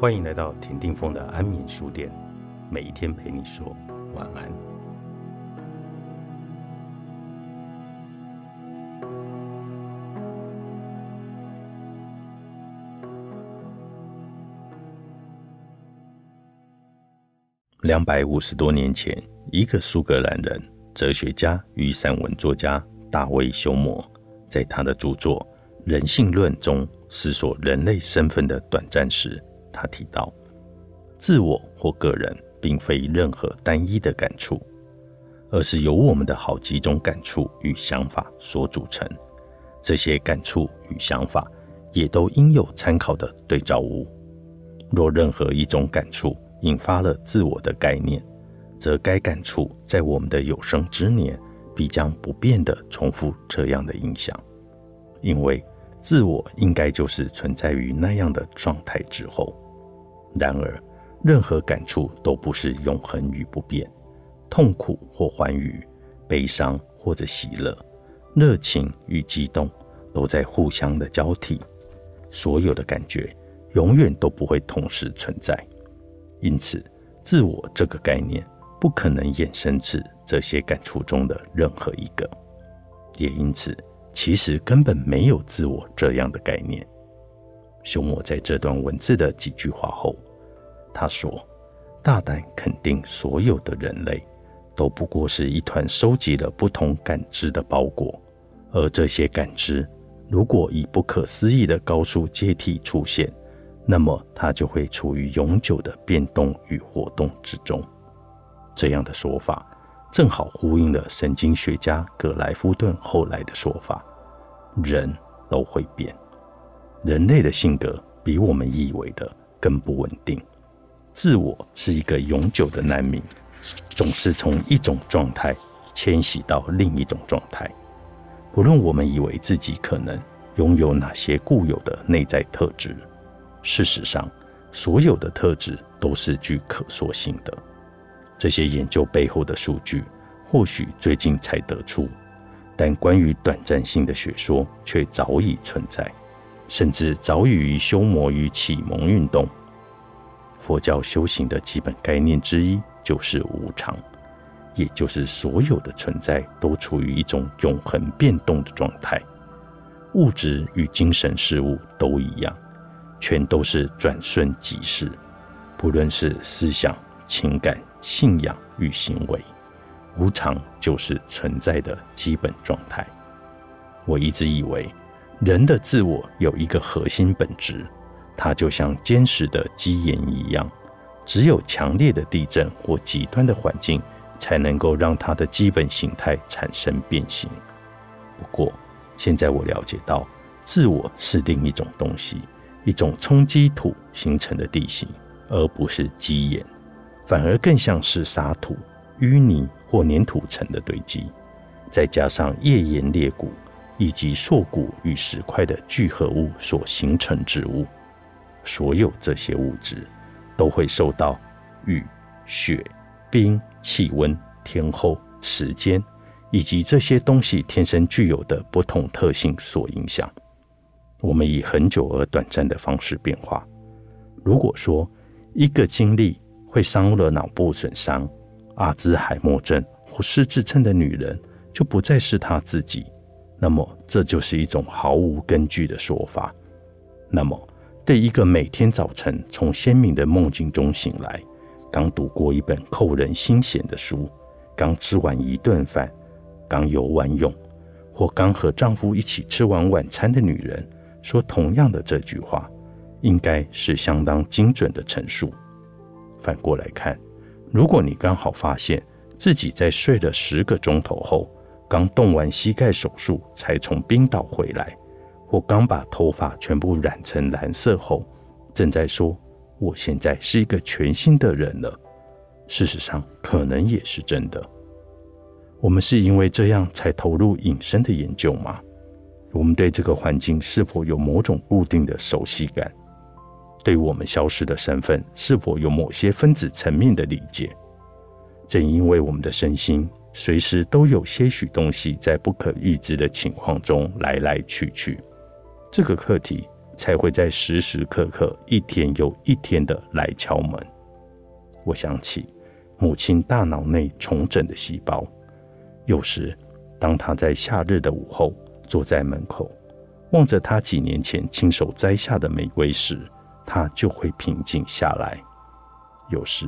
欢迎来到田定峰的安眠书店，每一天陪你说晚安。两百五十多年前，一个苏格兰人、哲学家与散文作家大卫·休谟，在他的著作《人性论》中思索人类身份的短暂时，他提到，自我或个人并非任何单一的感触，而是由我们的好几种感触与想法所组成。这些感触与想法也都应有参考的对照物。若任何一种感触引发了自我的概念，则该感触在我们的有生之年必将不变地重复这样的影响，因为自我应该就是存在于那样的状态之后。然而，任何感触都不是永恒与不变，痛苦或欢愉，悲伤或者喜乐，热情与激动，都在互相的交替。所有的感觉永远都不会同时存在，因此，自我这个概念不可能衍生至这些感触中的任何一个。也因此，其实根本没有自我这样的概念。休谟在这段文字的几句话后，他说：“大胆肯定，所有的人类都不过是一团收集了不同感知的包裹，而这些感知如果以不可思议的高速阶梯出现，那么它就会处于永久的变动与活动之中。”这样的说法正好呼应了神经学家葛莱夫顿后来的说法：“人都会变。”人类的性格比我们以为的更不稳定，自我是一个永久的难民，总是从一种状态迁徙到另一种状态。不论我们以为自己可能拥有哪些固有的内在特质，事实上，所有的特质都是具可塑性的。这些研究背后的数据或许最近才得出，但关于短暂性的学说却早已存在。甚至早已于修魔与启蒙运动。佛教修行的基本概念之一就是无常，也就是所有的存在都处于一种永恒变动的状态。物质与精神事物都一样，全都是转瞬即逝。不论是思想、情感、信仰与行为，无常就是存在的基本状态。我一直以为。人的自我有一个核心本质，它就像坚实的基岩一样，只有强烈的地震或极端的环境，才能够让它的基本形态产生变形。不过，现在我了解到，自我是另一种东西，一种冲击土形成的地形，而不是基岩，反而更像是沙土、淤泥或粘土层的堆积，再加上页岩裂谷。以及硕骨与石块的聚合物所形成之物，所有这些物质都会受到雨、雪、冰、气温、天候、时间以及这些东西天生具有的不同特性所影响。我们以很久而短暂的方式变化。如果说一个经历会伤了脑部损伤、阿兹海默症或失智症的女人，就不再是她自己。那么，这就是一种毫无根据的说法。那么，对一个每天早晨从鲜明的梦境中醒来，刚读过一本扣人心弦的书，刚吃完一顿饭，刚游完泳，或刚和丈夫一起吃完晚餐的女人，说同样的这句话，应该是相当精准的陈述。反过来看，如果你刚好发现自己在睡了十个钟头后，刚动完膝盖手术才从冰岛回来，或刚把头发全部染成蓝色后，正在说我现在是一个全新的人了。事实上，可能也是真的。我们是因为这样才投入隐身的研究吗？我们对这个环境是否有某种固定的熟悉感？对我们消失的身份是否有某些分子层面的理解？正因为我们的身心。随时都有些许东西在不可预知的情况中来来去去。这个课题才会在时时刻刻、一天又一天的来敲门。我想起母亲大脑内重整的细胞。有时，当她在夏日的午后坐在门口，望着她几年前亲手摘下的玫瑰时，她就会平静下来。有时，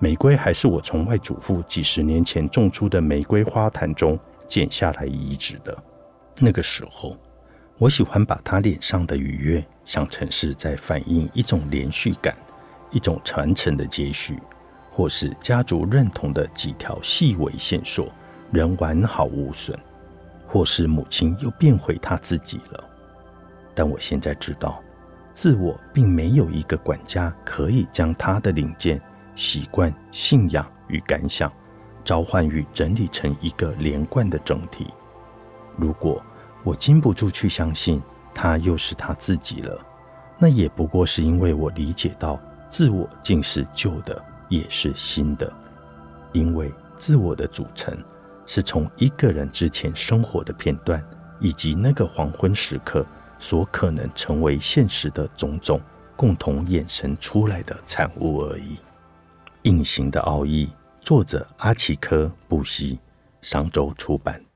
玫瑰还是我从外祖父几十年前种出的玫瑰花坛中剪下来移植的。那个时候，我喜欢把他脸上的愉悦想成是在反映一种连续感，一种传承的接续，或是家族认同的几条细微线索仍完好无损，或是母亲又变回她自己了。但我现在知道，自我并没有一个管家可以将他的零件。习惯、信仰与感想，召唤与整理成一个连贯的整体。如果我禁不住去相信他又是他自己了，那也不过是因为我理解到自我竟是旧的，也是新的。因为自我的组成是从一个人之前生活的片段，以及那个黄昏时刻所可能成为现实的种种共同衍生出来的产物而已。隐形的奥义，作者阿奇科布西，商周出版。